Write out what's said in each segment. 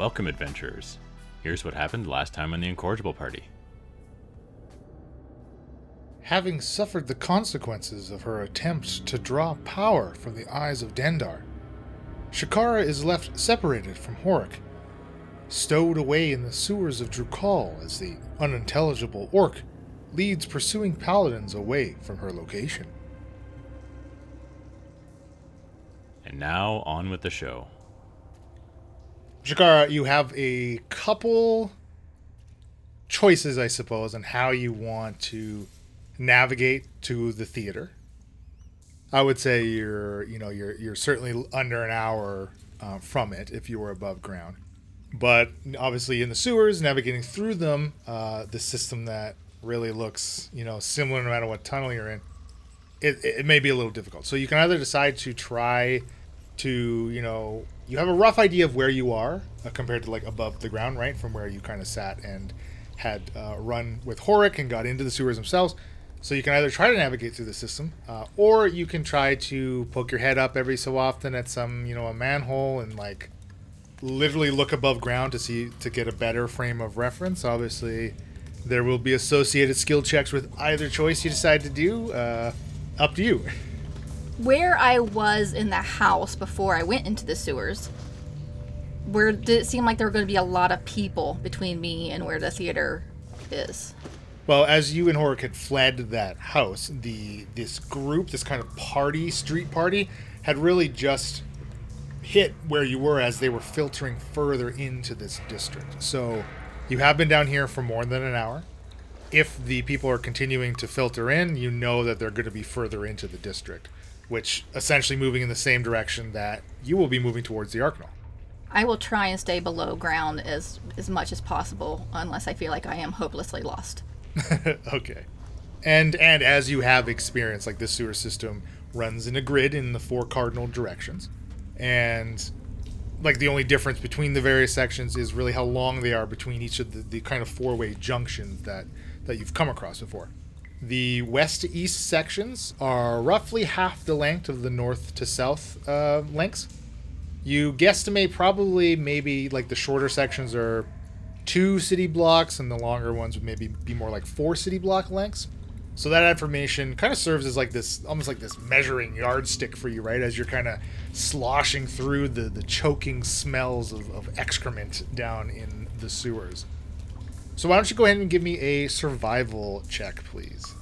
Welcome, adventurers. Here's what happened last time on the Incorrigible Party. Having suffered the consequences of her attempt to draw power from the eyes of Dendar, Shikara is left separated from Horik, stowed away in the sewers of Drukal as the unintelligible orc leads pursuing paladins away from her location. And now on with the show. Shikara, you have a couple choices, I suppose, on how you want to navigate to the theater. I would say you're, you know, you're you're certainly under an hour uh, from it if you were above ground. But obviously, in the sewers, navigating through them, uh, the system that really looks, you know, similar no matter what tunnel you're in, it, it may be a little difficult. So you can either decide to try to, you know, you have a rough idea of where you are uh, compared to like above the ground, right? From where you kind of sat and had uh, run with Horik and got into the sewers themselves. So you can either try to navigate through the system, uh, or you can try to poke your head up every so often at some, you know, a manhole and like literally look above ground to see to get a better frame of reference. Obviously, there will be associated skill checks with either choice you decide to do. Uh, up to you. Where I was in the house before I went into the sewers, where did it seem like there were going to be a lot of people between me and where the theater is? Well, as you and Horik had fled that house, the this group, this kind of party, street party, had really just hit where you were as they were filtering further into this district. So you have been down here for more than an hour. If the people are continuing to filter in, you know that they're going to be further into the district, which essentially moving in the same direction that you will be moving towards the Arcnawl. I will try and stay below ground as as much as possible unless I feel like I am hopelessly lost. okay. And and as you have experience, like this sewer system runs in a grid in the four cardinal directions, and like the only difference between the various sections is really how long they are between each of the, the kind of four way junctions that that you've come across before. The west to east sections are roughly half the length of the north to south uh, lengths. You guesstimate probably maybe like the shorter sections are two city blocks, and the longer ones would maybe be more like four city block lengths. So that information kind of serves as like this, almost like this measuring yardstick for you, right? As you're kind of sloshing through the, the choking smells of, of excrement down in the sewers. So why don't you go ahead and give me a survival check, please?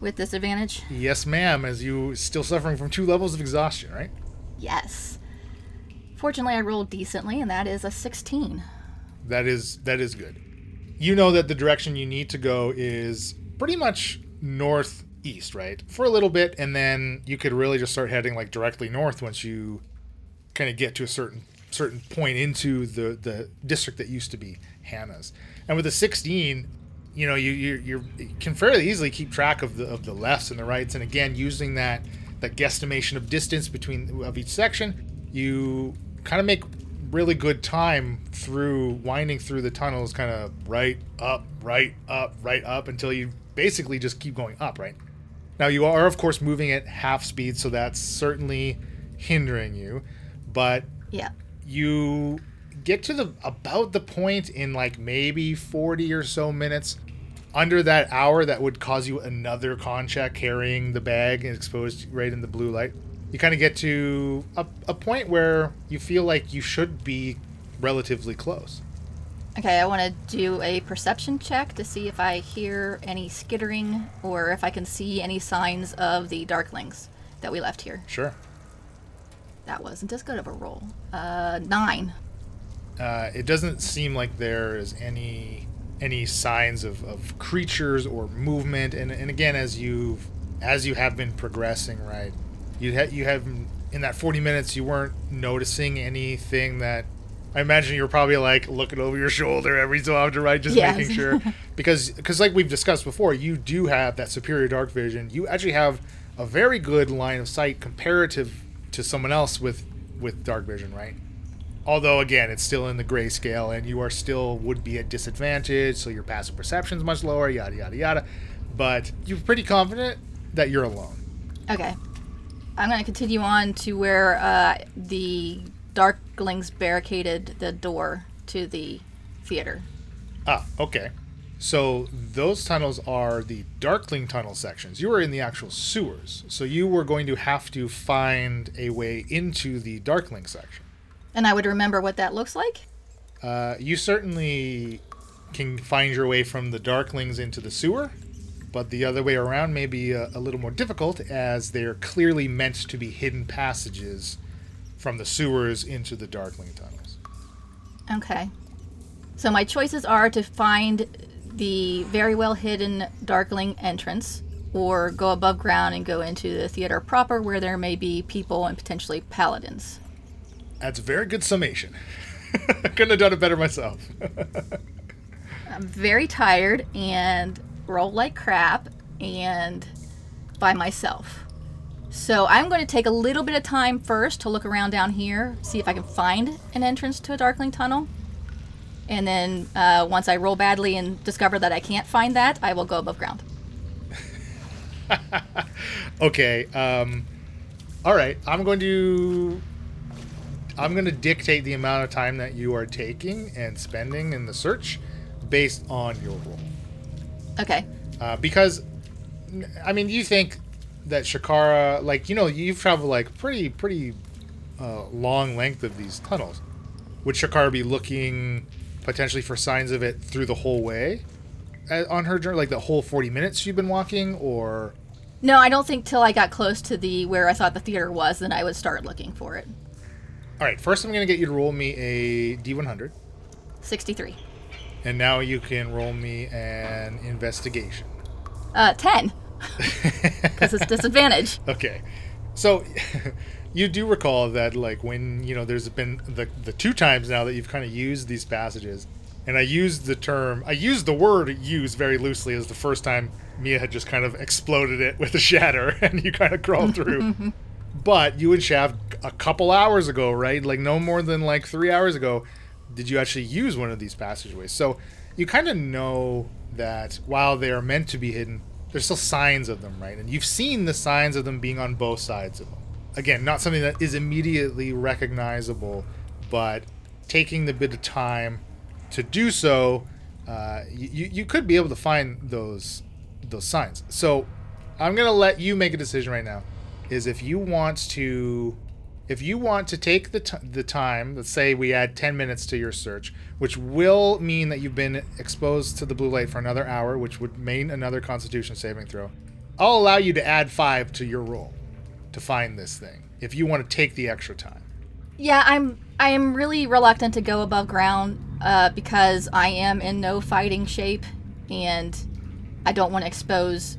With disadvantage? Yes, ma'am, as you still suffering from two levels of exhaustion, right? Yes. Fortunately, I rolled decently, and that is a 16. That is that is good. You know that the direction you need to go is pretty much northeast, right? For a little bit, and then you could really just start heading like directly north once you kind of get to a certain certain point into the the district that used to be Hannah's. And with a 16, you know, you you you're, you can fairly easily keep track of the of the lefts and the rights, and again using that that guesstimation of distance between of each section, you kind of make really good time through winding through the tunnels, kind of right up, right up, right up until you basically just keep going up, right? Now you are of course moving at half speed, so that's certainly hindering you, but Yeah. you get to the about the point in like maybe 40 or so minutes under that hour that would cause you another con check carrying the bag and exposed right in the blue light you kind of get to a, a point where you feel like you should be relatively close Okay, I want to do a perception check to see if I hear any skittering or if I can see any signs of the darklings that we left here. sure That wasn't as good of a roll. Uh, nine. Uh, it doesn't seem like there is any any signs of, of creatures or movement. And, and again as you've as you have been progressing right you ha- you have in that 40 minutes you weren't noticing anything that I imagine you're probably like looking over your shoulder every so often right just Yes. making sure. Because because like we've discussed before you do have that superior dark vision. You actually have a very good line of sight comparative to someone else with with dark vision right although again it's still in the grayscale and you are still would be at disadvantage so your passive perception is much lower yada yada yada but you're pretty confident that you're alone Okay. I'm going to continue on to where uh, the darklings barricaded the door to the theater. Ah, okay. So those tunnels are the Darkling tunnel sections. You were in the actual sewers, so you were going to have to find a way into the Darkling section. And I would remember what that looks like. Uh, you certainly can find your way from the Darklings into the sewer, but the other way around may be a, a little more difficult as they're clearly meant to be hidden passages from the sewers into the Darkling tunnels. Okay. So my choices are to find the very well hidden Darkling entrance, or go above ground and go into the theater proper where there may be people and potentially paladins. That's a very good summation. Couldn't have done it better myself. I'm very tired and roll like crap and by myself. So I'm going to take a little bit of time first to look around down here, see if I can find an entrance to a Darkling tunnel. And then uh, once I roll badly and discover that I can't find that, I will go above ground. okay. Um, all right. I'm going to. I'm going to dictate the amount of time that you are taking and spending in the search based on your role. Okay. Uh, because, I mean, you think that Shikara, like, you know, you've traveled like pretty, pretty uh, long length of these tunnels. Would Shikara be looking potentially for signs of it through the whole way uh, on her journey, like the whole 40 minutes she'd been walking, or No, I don't think till I got close to the where I thought the theater was, then I would start looking for it. All right, first I'm going to get you to roll me a D100, 63. and now you can roll me an investigation. Uh, 10. Because it's disadvantage. Okay. So you do recall that like when, you know, there's been the the two times now that you've kind of used these passages and I used the term I used the word use very loosely as the first time Mia had just kind of exploded it with a shatter and you kind of crawled through. but you and Shaft a couple hours ago, right? Like no more than like 3 hours ago did you actually use one of these passageways. So you kind of know that while they are meant to be hidden, there's still signs of them, right? And you've seen the signs of them being on both sides of them. Again, not something that is immediately recognizable, but taking the bit of time to do so, uh, you, you could be able to find those those signs. So I'm gonna let you make a decision right now. Is if you want to, if you want to take the t- the time, let's say we add 10 minutes to your search, which will mean that you've been exposed to the blue light for another hour, which would mean another Constitution saving throw. I'll allow you to add five to your roll to find this thing if you want to take the extra time. Yeah, I'm I am really reluctant to go above ground uh, because I am in no fighting shape and I don't want to expose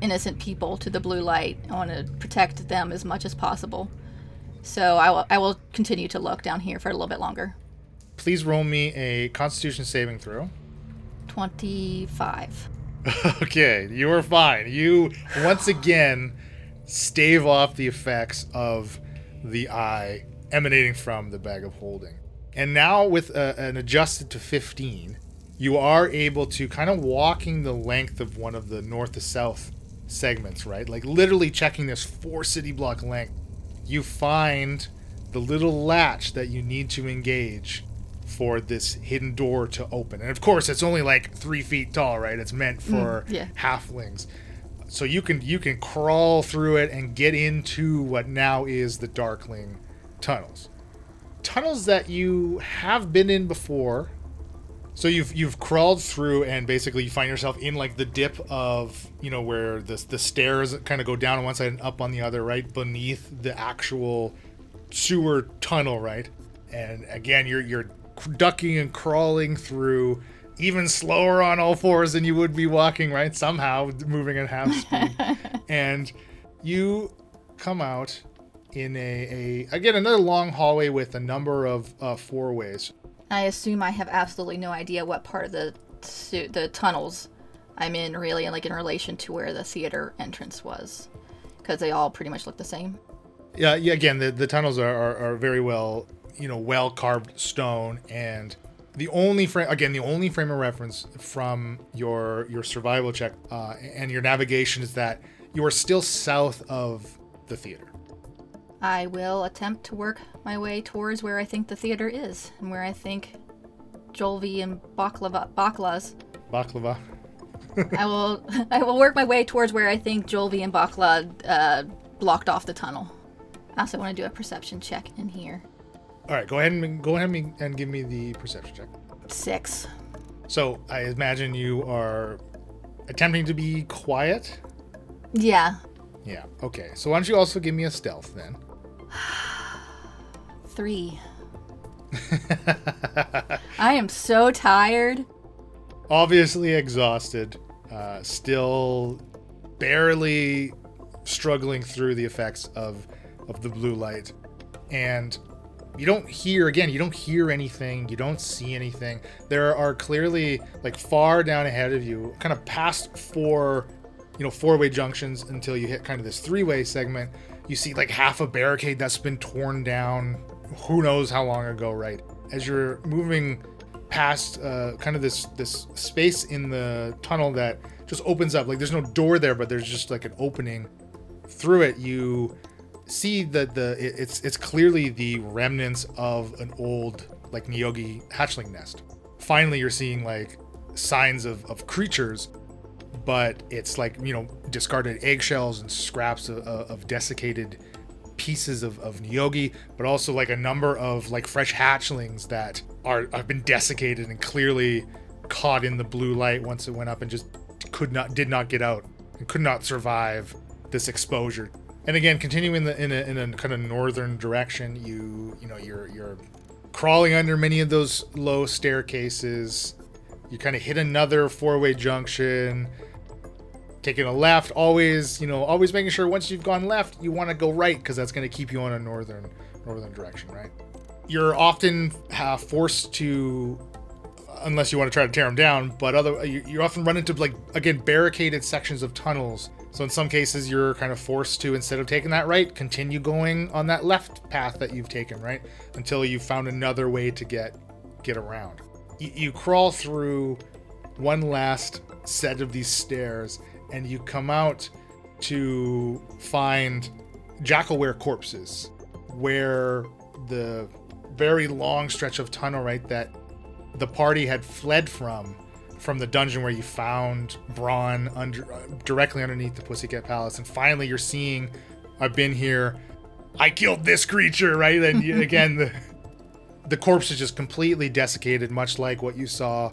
innocent people to the blue light. I want to protect them as much as possible. So I will, I will continue to look down here for a little bit longer. Please roll me a Constitution saving throw. 25. okay, you are fine. You once again stave off the effects of the eye emanating from the bag of holding. And now, with a, an adjusted to 15, you are able to kind of walking the length of one of the north to south segments, right? Like literally checking this four city block length. You find the little latch that you need to engage for this hidden door to open. And of course, it's only like three feet tall, right? It's meant mm, for yeah. halflings. So you can you can crawl through it and get into what now is the Darkling tunnels. Tunnels that you have been in before. So you've you've crawled through and basically you find yourself in like the dip of you know where the the stairs kind of go down on one side and up on the other, right beneath the actual sewer tunnel, right? And again, you're you're ducking and crawling through even slower on all fours than you would be walking, right? Somehow moving at half speed. and you come out in a, a again another long hallway with a number of uh, four ways. I assume I have absolutely no idea what part of the the tunnels I'm in, really, like in relation to where the theater entrance was, because they all pretty much look the same. Yeah, yeah. Again, the, the tunnels are, are, are very well, you know, well carved stone, and the only frame again, the only frame of reference from your your survival check uh, and your navigation is that you are still south of the theater. I will attempt to work my way towards where I think the theater is and where I think Jolvi and Baklava, Baklas. Baklava. I will I will work my way towards where I think Jolvi and Bakla uh, blocked off the tunnel. I also want to do a perception check in here. All right, go ahead and go ahead and and give me the perception check. Six. So I imagine you are attempting to be quiet. Yeah. Yeah. Okay. So why don't you also give me a stealth then? Three. I am so tired. Obviously exhausted. Uh, still barely struggling through the effects of of the blue light, and you don't hear again. You don't hear anything. You don't see anything. There are clearly like far down ahead of you, kind of past four, you know, four way junctions until you hit kind of this three way segment. You see like half a barricade that's been torn down. Who knows how long ago, right? As you're moving past uh, kind of this this space in the tunnel that just opens up. Like there's no door there, but there's just like an opening. Through it, you see that the it's it's clearly the remnants of an old like Nyogi hatchling nest. Finally, you're seeing like signs of, of creatures, but it's like you know discarded eggshells and scraps of, of desiccated pieces of, of Nyogi, but also like a number of like fresh hatchlings that are have been desiccated and clearly caught in the blue light once it went up and just could not did not get out and could not survive this exposure. And again, continuing in the in a, in a kind of northern direction, you you know you're you're crawling under many of those low staircases. You kind of hit another four-way junction. Taking a left always you know always making sure once you've gone left you want to go right because that's going to keep you on a northern northern direction right? You're often uh, forced to unless you want to try to tear them down but other you, you often run into like again barricaded sections of tunnels. So in some cases you're kind of forced to instead of taking that right continue going on that left path that you've taken right? Until you've found another way to get get around you, you crawl through one last set of these stairs and you come out to find jackalwere corpses where the very long stretch of tunnel right that the party had fled from from the dungeon where you found Braun under uh, directly underneath the Pussycat Palace and finally you're seeing I've been here. I killed this creature right? And you, again the the corpse is just completely desiccated much like what you saw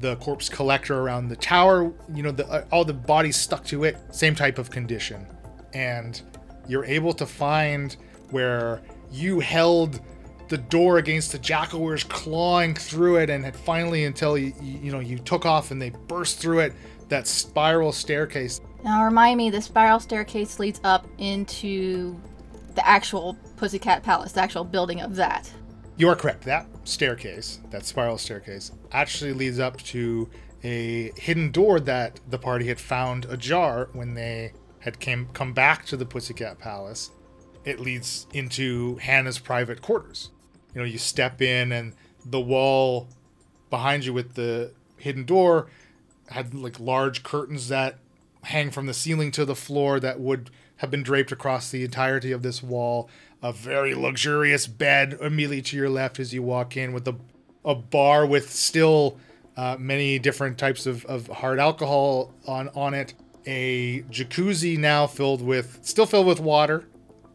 the corpse collector around the tower. You know the uh, all the bodies stuck to it same type of condition. And you're able to find where you held the door against the jackalweres clawing through it and had finally until you, you know you took off and they burst through it that spiral staircase. Now remind me, the spiral staircase leads up into the actual Pussycat Palace, the actual building of that. You are correct. That staircase, that spiral staircase, actually leads up to a hidden door that the party had found ajar when they had came come back to the Pussycat Palace. It leads into Hannah's private quarters. You know, you step in and the wall behind you with the hidden door had like large curtains that hang from the ceiling to the floor that would have been draped across the entirety of this wall. A very luxurious bed immediately to your left as you walk in, with a, a bar with still uh, many different types of, of hard alcohol on, on it. A jacuzzi now filled with, still filled with water,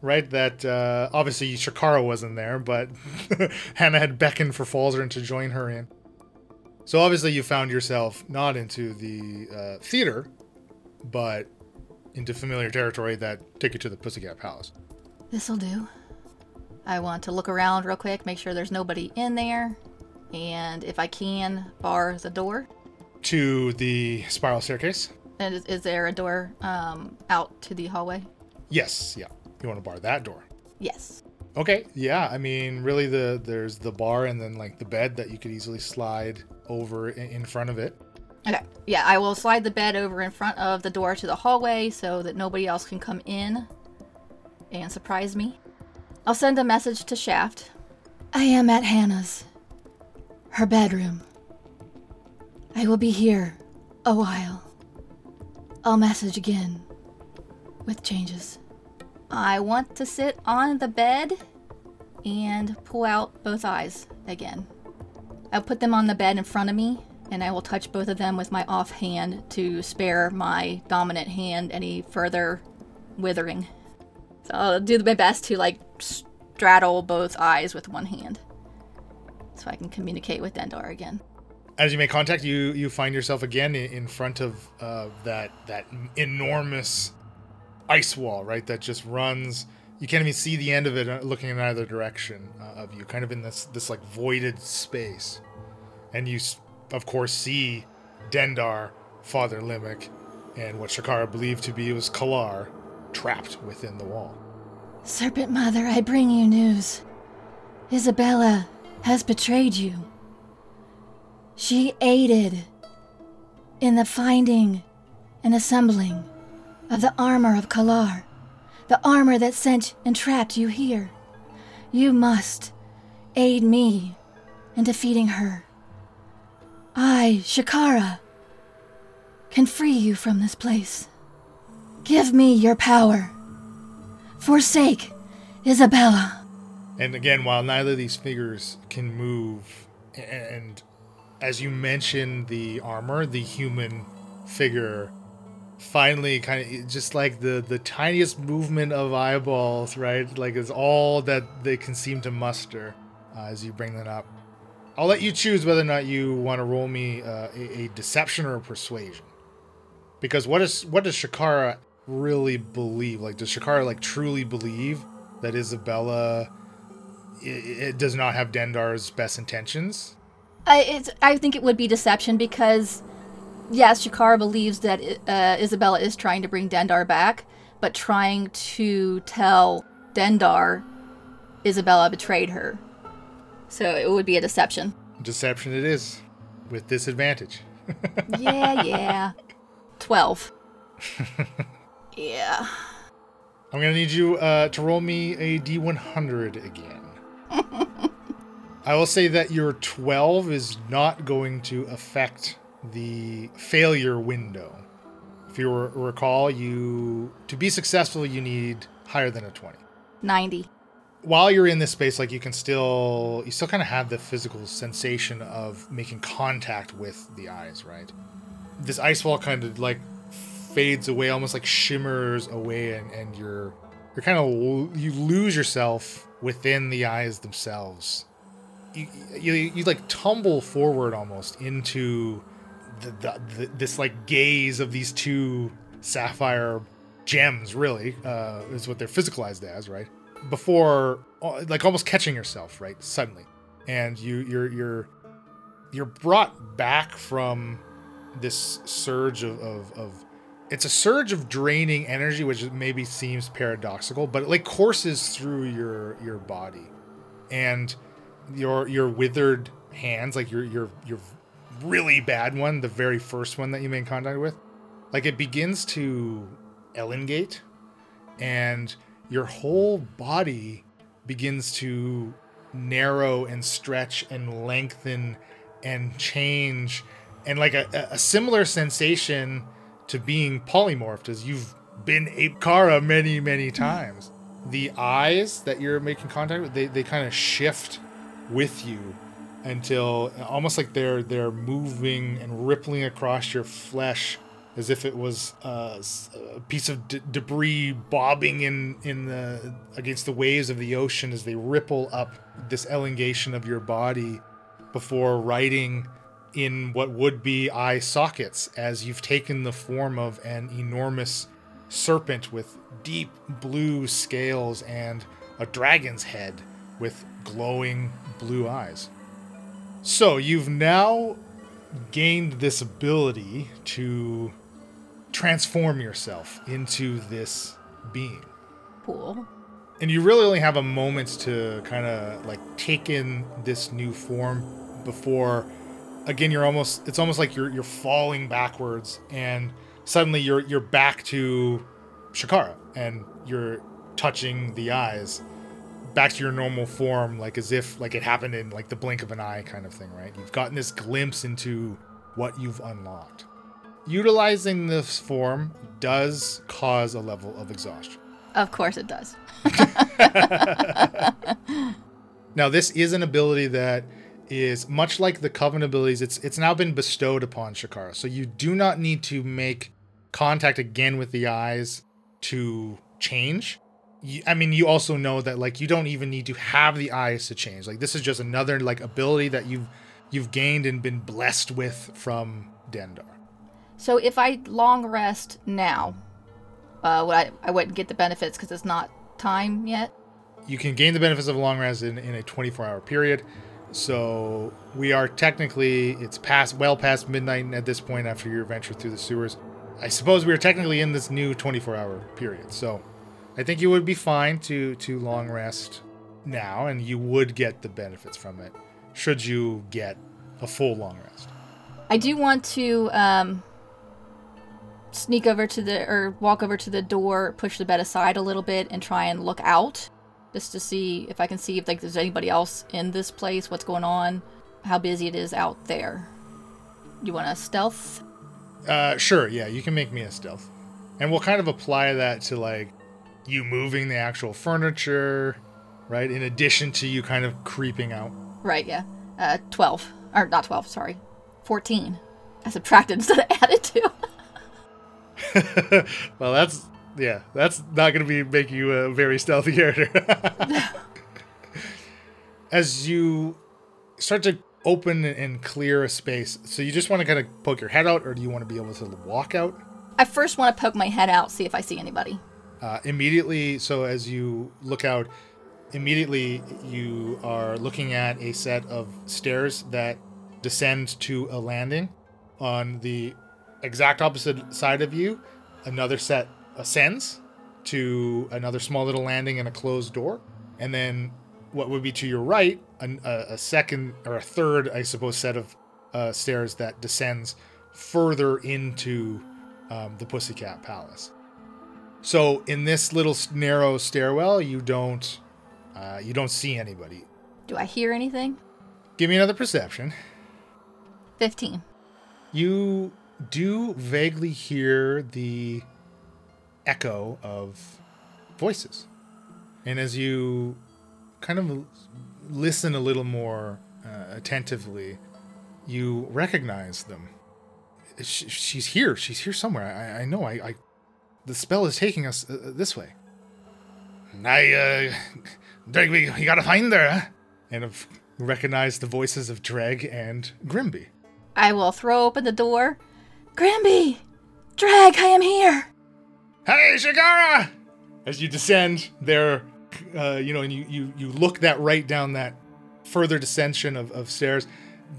right? That uh, obviously Shikara wasn't there, but Hannah had beckoned for Falzarin to join her in. So obviously you found yourself not into the uh, theater, but into familiar territory that take you to the Pussycat Palace. This'll do. I want to look around real quick, make sure there's nobody in there, and if I can, bar the door. To the spiral staircase. And is, is there a door um, out to the hallway? Yes, yeah. You want to bar that door. Yes. Okay, yeah. I mean, really, the there's the bar and then like the bed that you could easily slide over in, in front of it. Okay. Yeah, I will slide the bed over in front of the door to the hallway so that nobody else can come in and surprise me. I'll send a message to Shaft. I am at Hannah's. Her bedroom. I will be here a while. I'll message again with changes. I want to sit on the bed and pull out both eyes again. I'll put them on the bed in front of me, and I will touch both of them with my off hand to spare my dominant hand any further withering. So I'll do my best to like straddle both eyes with one hand, so I can communicate with Dendar again. As you make contact, you you find yourself again in, front of uh, that that enormous ice wall, right? That just runs. You can't even see the end of it, uh, looking in either direction uh, of you, kind of in this this like voided space, and you, of course, see Dendar, Father Limerick, and what Shikara believed to be was Kalar, trapped within the wall. Serpent Mother, I bring you news. Isabella has betrayed you. She aided in the finding and assembling of the armor of Kalar, the armor that sent and trapped you here. You must aid me in defeating her. I, Shikara, can free you from this place. Give me your power. Forsake Isabella. And again, while neither of these figures can move, and as you mentioned the armor, the human figure finally kind of just like the the tiniest movement of eyeballs, right? Like it's all that they can seem to muster uh, as you bring them up. I'll let you choose whether or not you want to roll me uh, a, a deception or a persuasion. Because what is what does Shikara really believe? Like, does Shikara like truly believe that Isabella i it does not have Dendar's best intentions? I, it's, I think it would be deception because, yes, Shikara believes that uh, Isabella is trying to bring Dendar back, but trying to tell Dendar Isabella betrayed her. So it would be a deception. Deception it is, with disadvantage. yeah, yeah. 12. yeah. I'm gonna need you uh, to roll me a D100 again. I will say that your 12 is not going to affect the failure window. If you re- recall, you to be successful, you need higher than a 20. 90. While you're in this space, like you can still, you still kind of have the physical sensation of making contact with the eyes, right? This ice wall kind of like fades away, almost like shimmers away, and, and you're you're kind of you lose yourself within the eyes themselves. You, you, you like tumble forward almost into the, the, the this like gaze of these two sapphire gems. Really, uh, is what they're physicalized as, right? Before, uh, like almost catching yourself, right? Suddenly, and you you're you're you're brought back from this surge of, of, of it's a surge of draining energy which maybe seems paradoxical but it like courses through your your body. And your your withered hands like your your your really bad one the very first one that you made contact with like it begins to elongate and your whole body begins to narrow and stretch and lengthen and change. And like a, a similar sensation to being polymorphed as you've been Ape Kara many, many times. The eyes that you're making contact with, they, they kind of shift with you until almost like they're they're moving and rippling across your flesh as if it was uh, a piece of d- debris bobbing in in the against the waves of the ocean as they ripple up this elongation of your body before riding in what would be eye sockets as you've taken the form of an enormous serpent with deep blue scales and a dragon's head with glowing blue eyes. So you've now gained this ability to transform yourself into this being. Cool. And you really only have a moment to kind of like take in this new form before again you're almost it's almost like you're you're falling backwards and suddenly you're you're back to Shikara and you're touching the eyes back to your normal form like as if like it happened in like the blink of an eye kind of thing right? You've gotten this glimpse into what you've unlocked. Utilizing this form does cause a level of exhaustion. Of course it does. Now, this is an ability that is much like the coven abilities. It's it's now been bestowed upon Shikara, so you do not need to make contact again with the eyes to change. You, I mean, you also know that like you don't even need to have the eyes to change. Like this is just another like ability that you've you've gained and been blessed with from Dendar. So if I long rest now, uh, would I, I wouldn't get the benefits because it's not time yet. You can gain the benefits of a long rest in, in a 24 hour period. So we are technically, it's past, well past midnight at this point after your adventure through the sewers. I suppose we are technically in this new 24 hour period. So I think you would be fine to, to long rest now and you would get the benefits from it should you get a full long rest. I do want to um, sneak over to the or walk over to the door, push the bed aside a little bit, and try and look out, just to see if I can see if like there's anybody else in this place, what's going on, how busy it is out there. You want a stealth? Uh, sure. Yeah, you can make me a stealth, and we'll kind of apply that to like you moving the actual furniture, right? In addition to you kind of creeping out. Right. Yeah. Uh, twelve or not twelve? Sorry, fourteen. I subtracted instead of added to. well, that's yeah, that's not going to be make you a very stealthy character. As you start to open and clear a space, so you just want to kind of poke your head out, or do you want to be able to walk out? I first want to poke my head out, see if I see anybody. Uh, immediately, so as you look out, immediately you are looking at a set of stairs that descend to a landing on the exact opposite side of you, another set ascends to another small little landing and a closed door. And then what would be to your right, an, a, a, second or a third, I suppose, set of uh, stairs that descends further into um, the Pussycat Palace. So in this little narrow stairwell, you don't uh, you don't see anybody. Do I hear anything? Give me another perception. Fifteen. You do vaguely hear the echo of voices. And as you kind of listen a little more uh, attentively, you recognize them. She, she's here. She's here somewhere. I, I know. I, I, the spell is taking us uh, this way. I, uh, Dreg, we, we gotta find her. Huh? And have recognized the voices of Dreg and Grimby. I will throw open the door Grimby! Dreg, I am here! Hey, Shikara! As you descend there, uh, you know, and you, you, you look that right down that further descension of, of stairs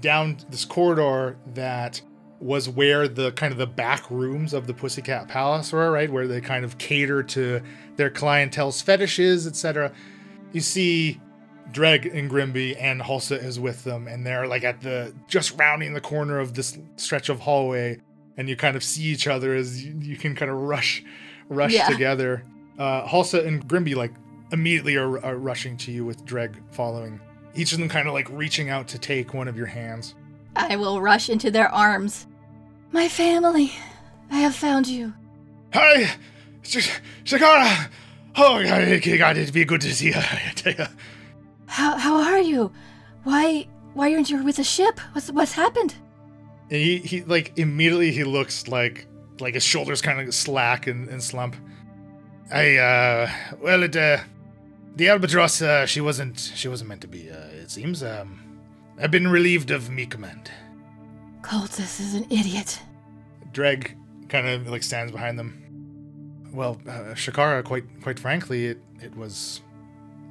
down this corridor that was where the kind of the back rooms of the Pussycat Palace were, right? Where they kind of cater to their clientele's fetishes, etc. You see Dreg and Grimby and Hulsa is with them, and they're like at the just rounding the corner of this stretch of hallway and you kind of see each other as you, you can kind of rush rush yeah. together. Uh, Hulsa and Grimby like immediately are, are rushing to you with Dreg following. Each of them kind of like reaching out to take one of your hands. I will rush into their arms. My family, I have found you. Hi, Sh- Shikara. Oh, God, it'd be good to see you. I tell you. How how are you? Why why aren't you with the ship? What's what's happened? And he, he like immediately he looks like like his shoulders kind of slack and, and slump. I uh well it uh the albatross uh, she wasn't she wasn't meant to be uh, it seems um I've been relieved of me command. Cultus is an idiot. Dreg kind of like stands behind them. Well, uh, Shikara, quite quite frankly, it it was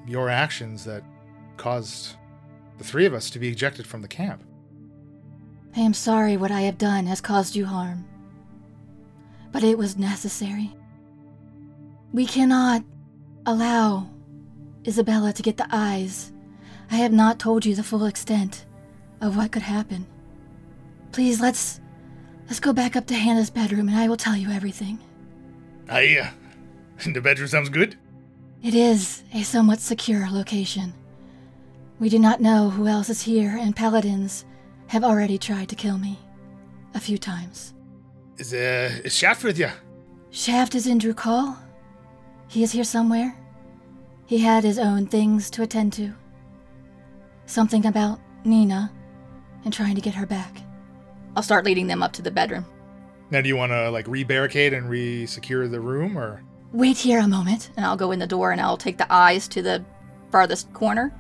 your actions that caused the three of us to be ejected from the camp. I am sorry what I have done has caused you harm. But it was necessary. We cannot allow Isabella to get the eyes. I have not told you the full extent of what could happen. Please let's let's go back up to Hannah's bedroom and I will tell you everything. I uh the bedroom sounds good. It is a somewhat secure location. We do not know who else is here, and paladins have already tried to kill me. A few times. Is, uh, is Shaft with you? Shaft is in Drukhall. He is here somewhere. He had his own things to attend to. Something about Nina and trying to get her back. I'll start leading them up to the bedroom. Now, do you want to like re-barricade and re-secure the room, or Wait here a moment, and I'll go in the door and I'll take the eyes to the farthest corner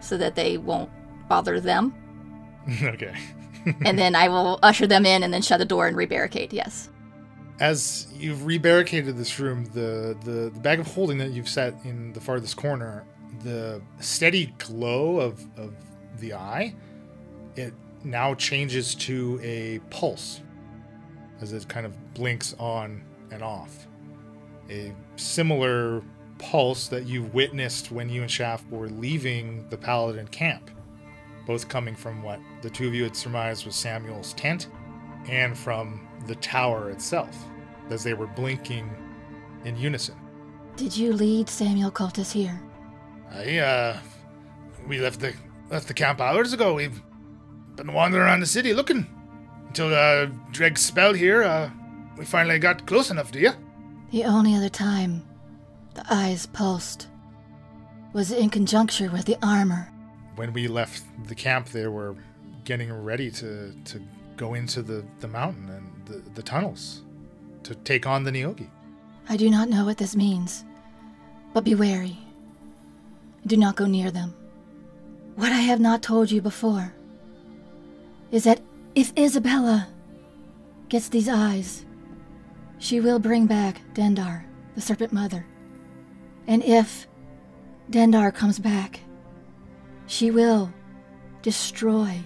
so that they won't bother them. okay? And then I will usher them in and then shut the door and rebarricade. Yes. As you've re-barricaded this room, the, the the bag of holding that you've set in the farthest corner, the steady glow of of the eye, it now changes to a pulse as it kind of blinks on and off. A similar pulse that you witnessed when you and Shaft were leaving the Paladin camp, both coming from what the two of you had surmised was Samuel's tent and from the tower itself, as they were blinking in unison. Did you lead Samuel Cultus here? I, uh, we left the left the camp hours ago. We've been wandering around the city looking until uh, Dreg's spell here. Uh, we finally got close enough to you. The only other time the eyes pulsed was in conjunction with the armor. When we left the camp, they were getting ready to to go into the the mountain and the, the tunnels to take on the Nyogi. I do not know what this means, but be wary. Do not go near them. What I have not told you before is that if Isabella gets these eyes, she will bring back Dendar, the Serpent Mother. And if Dendar comes back, she will destroy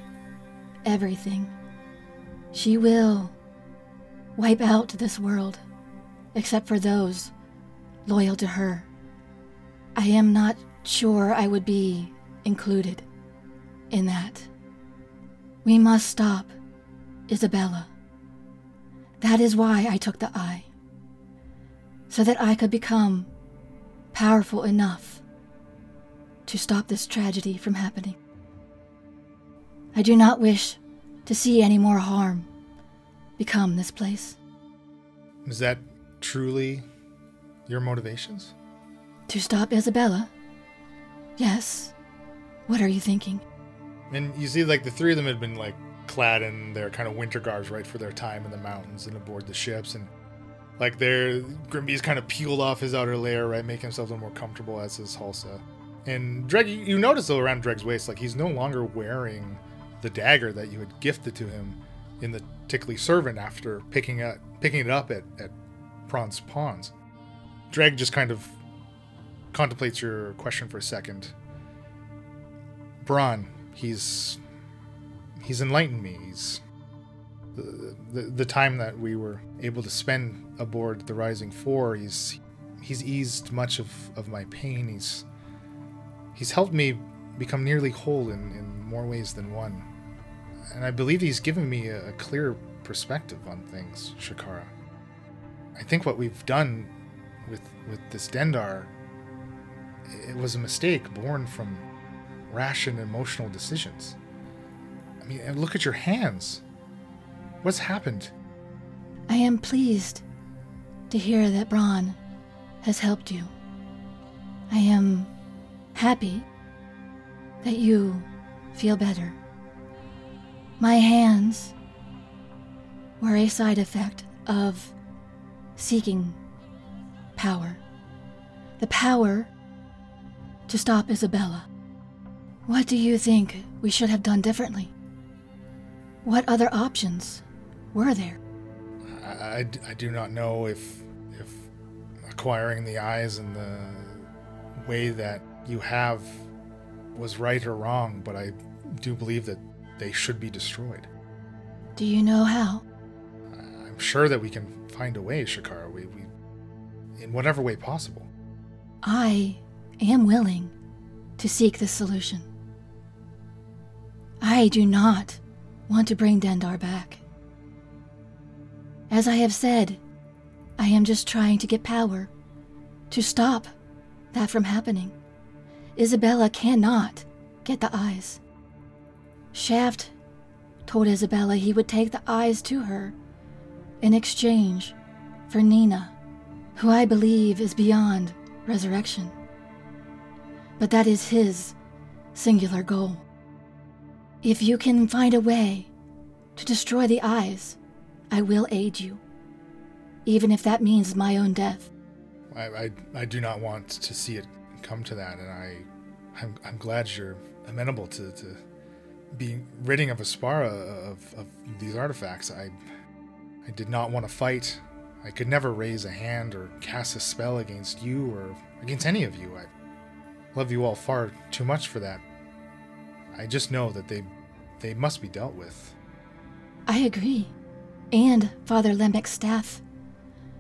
everything. She will wipe out this world, except for those loyal to her. I am not sure I would be included in that. We must stop Isabella. That is why I took the eye. So that I could become powerful enough to stop this tragedy from happening. I do not wish to see any more harm become this place. Is that truly your motivations? To stop Isabella? Yes. What are you thinking? And you see, like the three of them had been like clad in their kind of winter garbs, right, for their time in the mountains and aboard the ships, and like their Grimby's kind of peeled off his outer layer, right, making himself a little more comfortable as his Hulsa. And Dreg, you- notice though around Dreg's waist, like he's no longer wearing the dagger that you had gifted to him in the Tickly Servant after picking up picking it up at at Prawn's Ponds. Dreg just kind of contemplates your question for a second. Braun, he's he's enlightened me. He's the, the the time that we were able to spend aboard the Rising Four. He's he's eased much of, of my pain. He's he's helped me become nearly whole in, in more ways than one. And I believe he's given me a, a clear perspective on things, Shikara. I think what we've done with with this Dendar it was a mistake born from rash and emotional decisions. I mean, look at your hands. What's happened? I am pleased to hear that Braun has helped you. I am happy that you feel better. My hands were a side effect of seeking power. The power to stop Isabella. What do you think we should have done differently? What other options were there? I, I- do not know if if acquiring the eyes in the way that you have was right or wrong, but I do believe that they should be destroyed. Do you know how? I'm sure that we can find a way, Shikara. We, we in whatever way possible. I am willing to seek the solution. I do not want to bring Dendar back. As I have said, I am just trying to get power to stop that from happening. Isabella cannot get the eyes. Shaft told Isabella he would take the eyes to her in exchange for Nina, who I believe is beyond resurrection. But that is his singular goal. If you can find a way to destroy the eyes, I will aid you, even if that means my own death. I, I, I do not want to see it come to that, and I, I'm, I'm glad you're amenable to, to being ridding of Aspara of, of these artifacts. I, I did not want to fight. I could never raise a hand or cast a spell against you or against any of you. I love you all far too much for that. I just know that they, they must be dealt with. I agree. And Father Lemek's staff.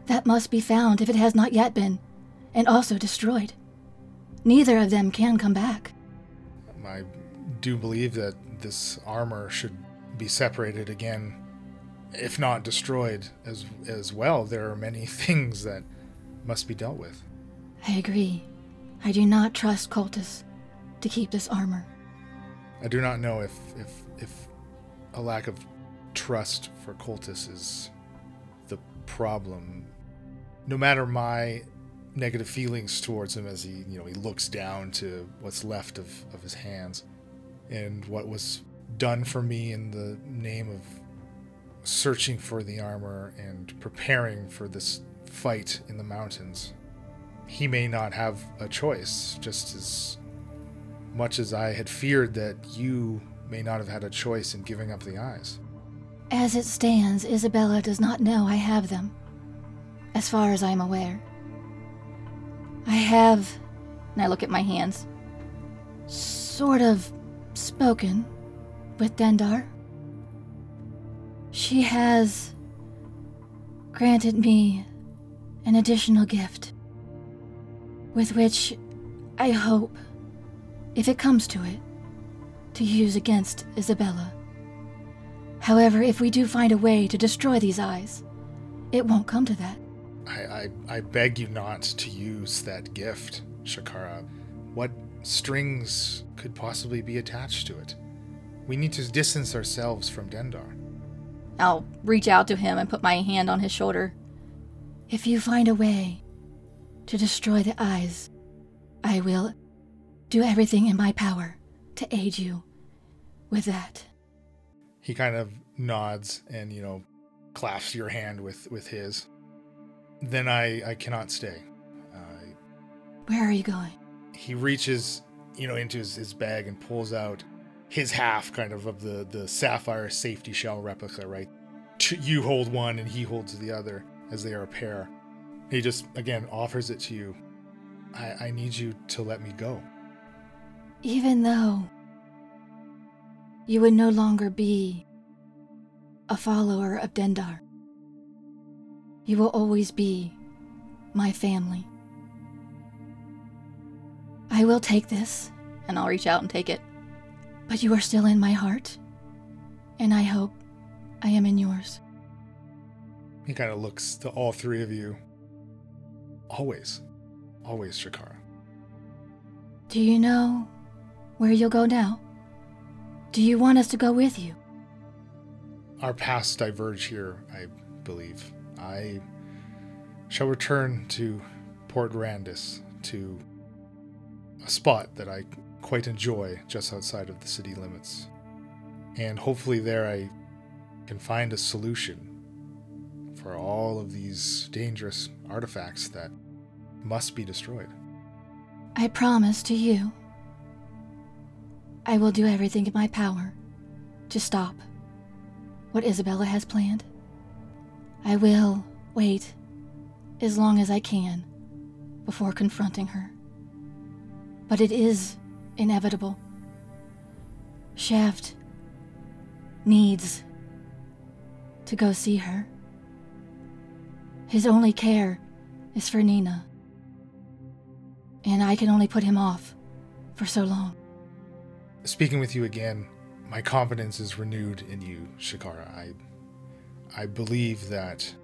That must be found if it has not yet been, and also destroyed. Neither of them can come back. I do believe that this armor should be separated again, if not destroyed as as well. There are many things that must be dealt with. I agree. I do not trust Cultus to keep this armor. I do not know if if if a lack of trust for Cultus is the problem. No matter my negative feelings towards him as he, you know, he looks down to what's left of, of his hands and what was done for me in the name of searching for the armor and preparing for this fight in the mountains. He may not have a choice, just as much as I had feared that you may not have had a choice in giving up the eyes. As it stands, Isabella does not know I have them, as far as I am aware. I have, and I look at my hands, sort of spoken with Dendar. She has granted me an additional gift, with which I hope, if it comes to it, to use against Isabella. However, if we do find a way to destroy these eyes, it won't come to that. I, I, I beg you not to use that gift, Shikara. What strings could possibly be attached to it? We need to distance ourselves from Dendar. I'll reach out to him and put my hand on his shoulder. If you find a way to destroy the eyes, I will do everything in my power to aid you with that. He kind of nods and, you know, clasps your hand with, with his. Then I, I cannot stay. Uh, Where are you going? he reaches, you know, into his, his bag and pulls out his half kind of of the, the sapphire safety shell replica, right? You hold one and he holds the other as they are a pair. He just, again, offers it to you. I, I need you to let me go. Even though you would no longer be a follower of Dendar, you will always be my family. I will take this, and I'll reach out and take it. But you are still in my heart, and I hope I am in yours. He kind of looks to all three of you. Always, always, Shikara. Do you know where you'll go now? Do you want us to go with you? Our paths diverge here, I believe. I shall return to Port Randus, to a spot that I quite enjoy just outside of the city limits. And hopefully, there I can find a solution for all of these dangerous artifacts that must be destroyed. I promise to you. I will do everything in my power to stop what Isabella has planned. I will wait as long as I can before confronting her. But it is inevitable. Shaft needs to go see her. His only care is for Nina. And I can only put him off for so long. Speaking with you again, my confidence is renewed in you, Shikara. I I believe that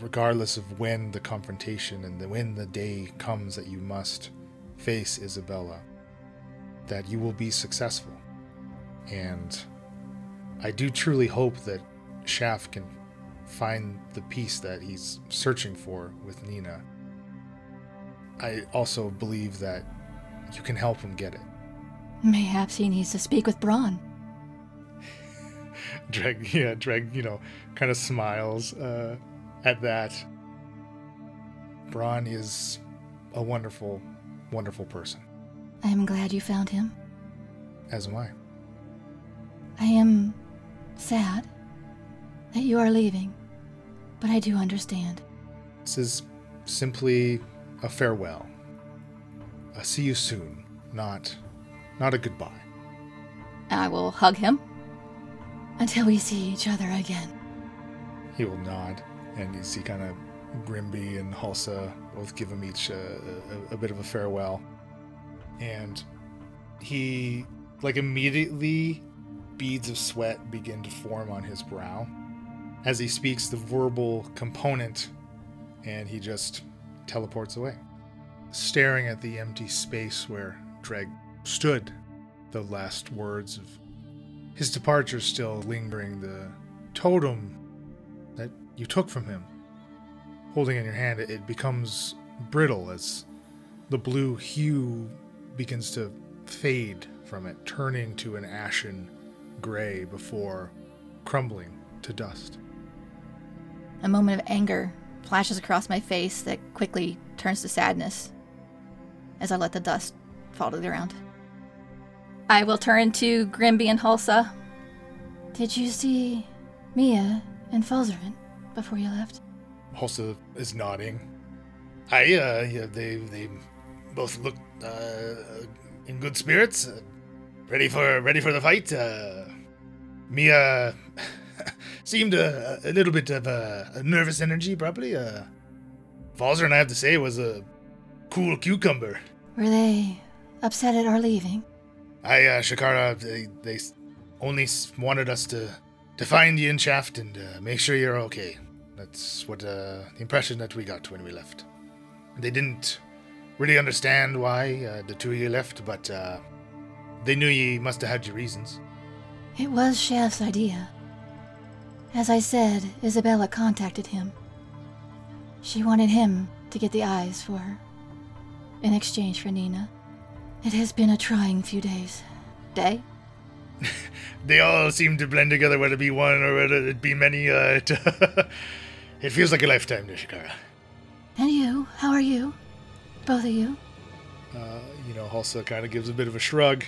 regardless of when the confrontation and the, when the day comes that you must face Isabella, that you will be successful. And I do truly hope that Shaft can find the peace that he's searching for with Nina. I also believe that you can help him get it. Mayhaps he needs to speak with Braun. Dreg, yeah, Dreg, you know, kind of smiles uh, at that. Braun is a wonderful, wonderful person, I am glad you found him. as am I. I am sad that you are leaving, but I do understand. This is simply a farewell. A see you soon, not, not a goodbye. I will hug him until we see each other again. He will nod, and you see kind of Grimby and Hulsa both give him each uh, a, a bit of a farewell. And he, like, immediately, beads of sweat begin to form on his brow as he speaks the verbal component, and he just teleports away, staring at the empty space where Dreg stood. The last words of his departure still lingering, the totem that you took from him. Holding in your hand, it- becomes brittle as the blue hue begins to fade from it, turning to an ashen gray before crumbling to dust. A moment of anger flashes across my face that quickly turns to sadness as I let the dust fall to the ground. I will turn to Grimby and Hulsa. Did you see Mia and Falzarin before you left? Hulsa is nodding. I, uh, yeah, they, they both look, uh, in good spirits, uh, ready for, ready for the fight. Uh, Mia seemed a, a little bit of a, a nervous energy, probably. Uh, Falzer and I have to say was a cool cucumber. Were they upset at our leaving? I, uh, Shikara, they, they only wanted us to, to find you in Shaft and uh, make sure you're okay. That's what uh, the impression that we got when we left. They didn't really understand why uh, the two of you left, but uh, they knew you must have had your reasons. It was Shaft's idea. As I said, Isabella contacted him. She wanted him to get the eyes for her in exchange for Nina. It has been a trying few days. Day? They all seem to blend together, whether it be one or whether it be many. Uh, it, it feels like a lifetime Nishikara. And you? How are you? Both of you? Uh, you know, Hulsa kind of gives a bit of a shrug.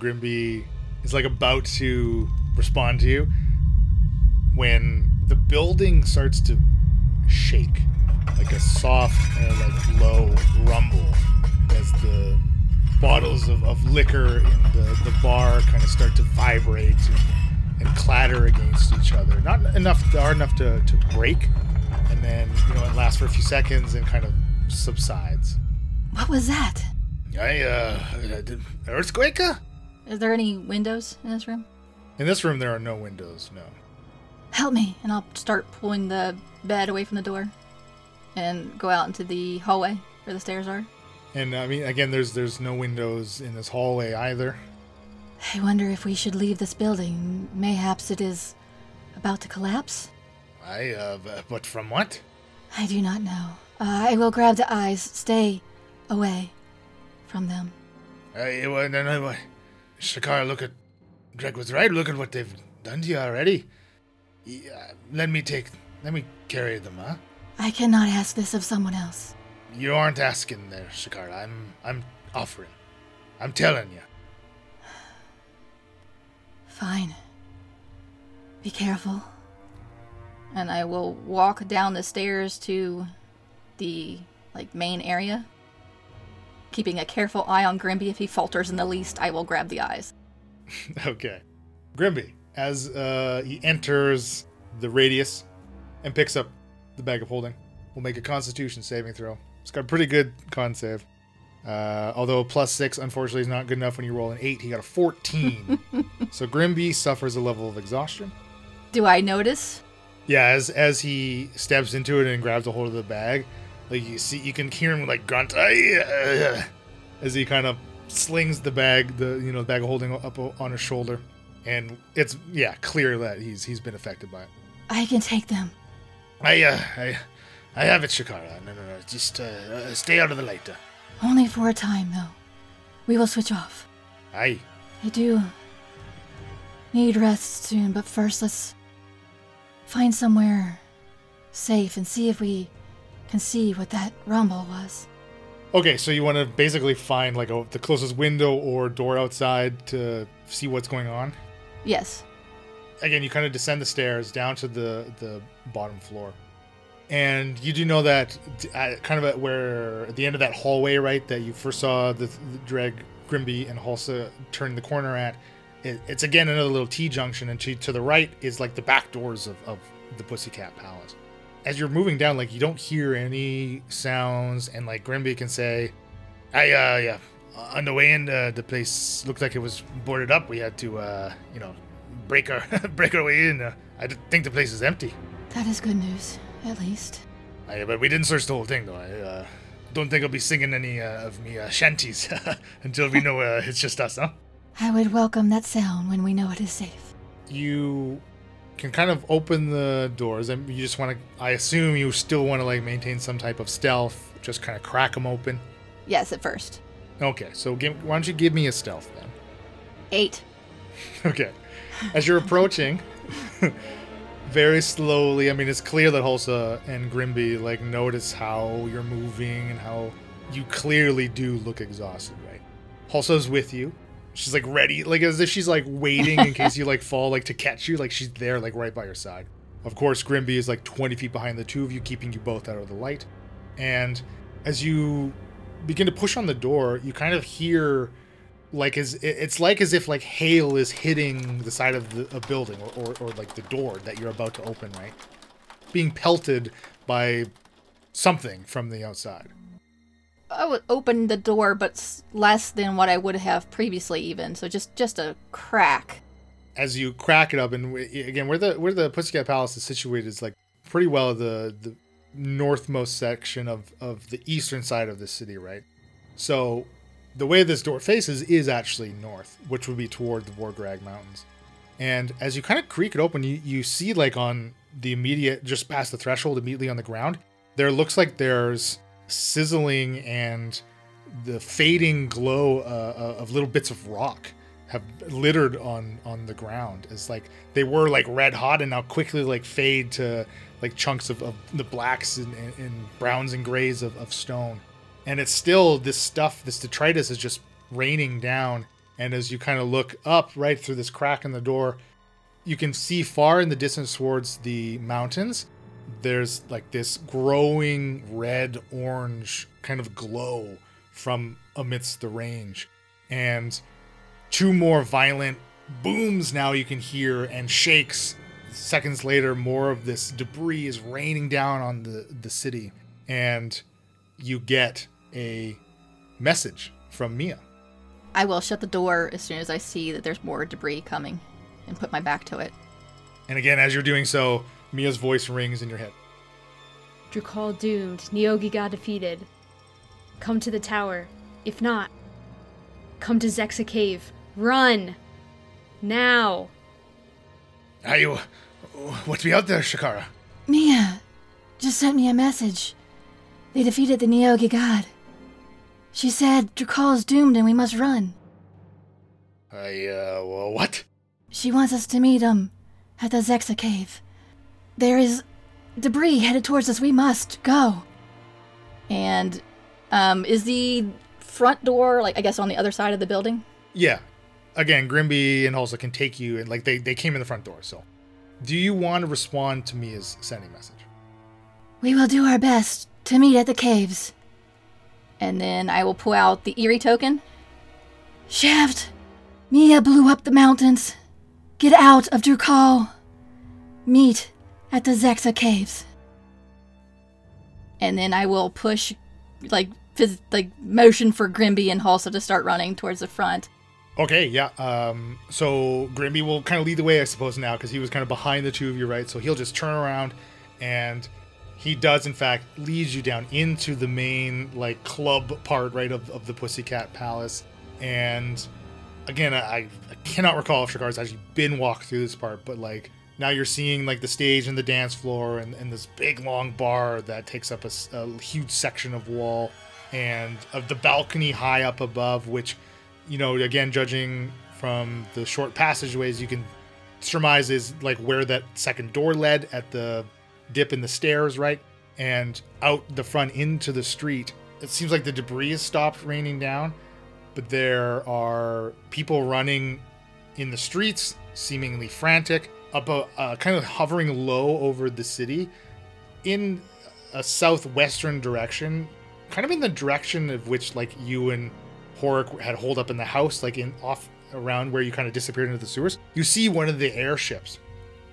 Grimby is like about to respond to you when the building starts to shake, like a soft, uh, like low rumble, as the bottles of, of liquor in the, the bar kind of start to vibrate and, and clatter against each other. Not enough, hard enough to, to break, and then you know it lasts for a few seconds and kind of subsides. What was that? I, uh, earthquake? Is there any windows in this room? In this room, there are no windows, no. Help me, and I'll start pulling the bed away from the door and go out into the hallway where the stairs are. And I mean, again, there's there's no windows in this hallway either. I wonder if we should leave this building. Mayhaps it is about to collapse? I, uh, but from what? I do not know. Uh, I will grab the eyes. Stay away from them. I, well, no, no, no. Shakar, look at. Greg was right. Look at what they've done to you already. Yeah, let me take. Let me carry them, huh? I cannot ask this of someone else. You aren't asking there, Shakar. I'm. I'm offering. I'm telling you. Fine. Be careful. And I will walk down the stairs to the like main area. Keeping a careful eye on Grimby. If he falters in the least, I will grab the eyes. okay. Grimby, as uh, he enters the radius and picks up the bag of holding, will make a constitution saving throw. It's got a pretty good con save. Uh, although a plus six, unfortunately, is not good enough when you roll an eight. He got a 14. so Grimby suffers a level of exhaustion. Do I notice? Yeah, as as he steps into it and grabs a hold of the bag, like you see, you can hear him like grunt uh," as he kind of slings the bag, the you know, the bag of holding up on his shoulder, and it's yeah clear that he's he's been affected by it. I can take them. I uh, I I have it, Shikara. No, no, no, just uh, uh, stay out of the light. Uh. Only for a time, though. We will switch off. Aye, I do need rest soon, but first let's find somewhere safe and see if we can see what that rumble was. Okay, so you want to basically find like a, the closest window or door outside to see what's going on. Yes. Again, you kind of descend the stairs down to the the bottom floor, and you do know that at, kind of at where at the end of that hallway, right, that you first saw the, the Dreg, Grimby, and Hulsa turn the corner at. It, it's again another little T junction, and to, to the right is like the back doors of, of the Pussycat Palace as you're moving down, like you don't hear any sounds, and like Grimby can say, "I uh yeah, on the way in, uh, the place looked like it was boarded up. We had to uh you know break our break our way in. Uh, I think the place is empty. That is good news, at least. I, but we didn't search the whole thing though. I uh, don't think I'll be singing any uh, of me uh, shanties until we know uh, it's just us, huh? I would welcome that sound when we know it is safe. You can kind of open the doors and you just want to i assume you still want to like maintain some type of stealth just kind of crack them open Yes, at first. okay so give, why don't you give me a stealth then Eight. okay. As you're approaching very slowly i mean it's clear that hulsa and grimby like notice how you're moving and how you clearly do look exhausted right? Hulsa's with you. She's like ready like as if she's like waiting in case you like fall like to catch you like she's there like right by your side. Of course grimby is like 20 feet behind the two of you keeping you both out of the light. And as you begin to push on the door you kind of hear like as it's like as if like hail is hitting the side of the a building or, or, or like the door that you're about to open right being pelted by something from the outside I would open the door, but less than what I would have previously, even. So just just a crack. as you crack it up and again where the where the pussycat palace is situated is like pretty well the the northmost section of of the eastern side of the city right so the way this door faces is actually north which would be toward the wargrag mountains. And as you kind of creak it open you you see like on the immediate just past the threshold immediately on the ground there looks like there's sizzling and the fading glow uh, of little bits of rock have littered on on the ground as like they were like red hot and now quickly like fade to like chunks of, of the blacks and, and, and browns and grays of, of stone and it's still this stuff this detritus is just raining down. And as you kind of look up right through this crack in the door you can see far in the distance towards the mountains there's like this growing red orange kind of glow from amidst the range. And two more violent booms now you can hear and shakes. Seconds later more of this debris is raining down on the, the city. And you get a message from mia I will shut the door as soon as I see that there's more debris coming and put my back to it. and again as you're doing so mia's voice rings in your head Drakal doomed, Neogi got defeated. Come to the tower. If not, come to Zexa Cave. Run! Now! are you what's be out there shikara Mia just sent me a message. They defeated the Neogi god. She said Drakal is doomed and we must run. i uh what She wants us to meet him at the Zexa cave. There is debris headed towards us. We must go. And um, is the front door like I guess on the other side of the building? Yeah. Again, Grimby and Hulsa can take you, and like they, they came in the front door. So, do you want to respond to me as sending message? We will do our best to meet at the caves. And then I will pull out the Eerie token. Shaft, Mia blew up the mountains. Get out of Drakal. Meet at the Zexa caves. And then I will push, like, phys- like motion for Grimby and Halsa to start running towards the front. Okay, yeah. Um, so Grimby will kind of lead the way, I suppose, now because he was kind of behind the two of you, right? So he'll just turn around, and he does, in fact, lead you down into the main like club part, right, of, of the Pussycat Palace. And again, I, I cannot recall if Shakar's actually been walked through this part, but like now you're seeing like the stage and the dance floor and, and this big long bar that takes up a huge section of wall and of the balcony high up above, which, you know, again, judging from the short passageways you can surmise is like where that second door led at the dip in the stairs, right? And out the front into the street. It seems like the debris has stopped raining down, but there are people running in the streets, seemingly frantic, about uh, kind of hovering low over the city in a southwestern direction, kind of in the direction of which like you and Horik had holed up in the house, like in off around where you kind of disappeared into the sewers. You see one of the airships,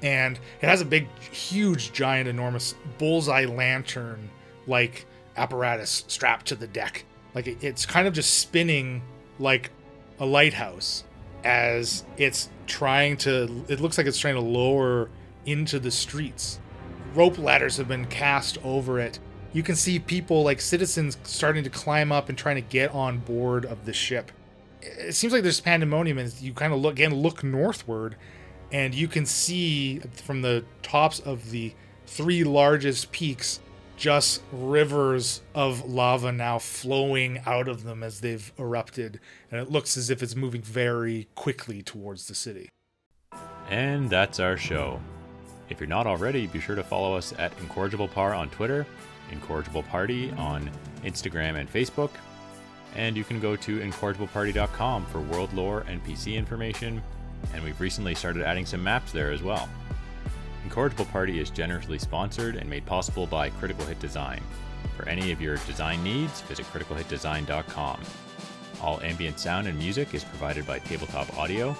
and it has a big, huge, giant, enormous bullseye lantern like apparatus strapped to the deck. Like it- it's kind of just spinning like a lighthouse as it's trying to. It looks like it's trying to lower into the streets rope ladders have been cast over it. You can see people like citizens starting to climb up and trying to get on board of the ship. It seems like there's pandemonium as you kind of look again look northward and you can see from the tops of the three largest peaks just rivers of lava now flowing out of them as they've erupted and it looks as if it's moving very quickly towards the city. And that's our show. If you're not already, be sure to follow us at IncorrigiblePar on Twitter, Incorrigible Party on Instagram and Facebook, and you can go to incorrigibleparty.com for world lore and PC information, and we've recently started adding some maps there as well. Incorrigible Party is generously sponsored and made possible by Critical Hit Design. For any of your design needs, visit criticalhitdesign.com. All ambient sound and music is provided by Tabletop Audio,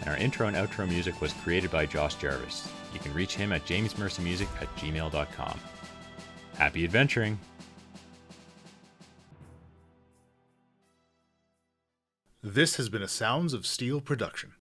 and our intro and outro music was created by Josh Jarvis. You can reach him at jamesmercymusic at gmail.com. Happy adventuring! This has been a Sounds of Steel production.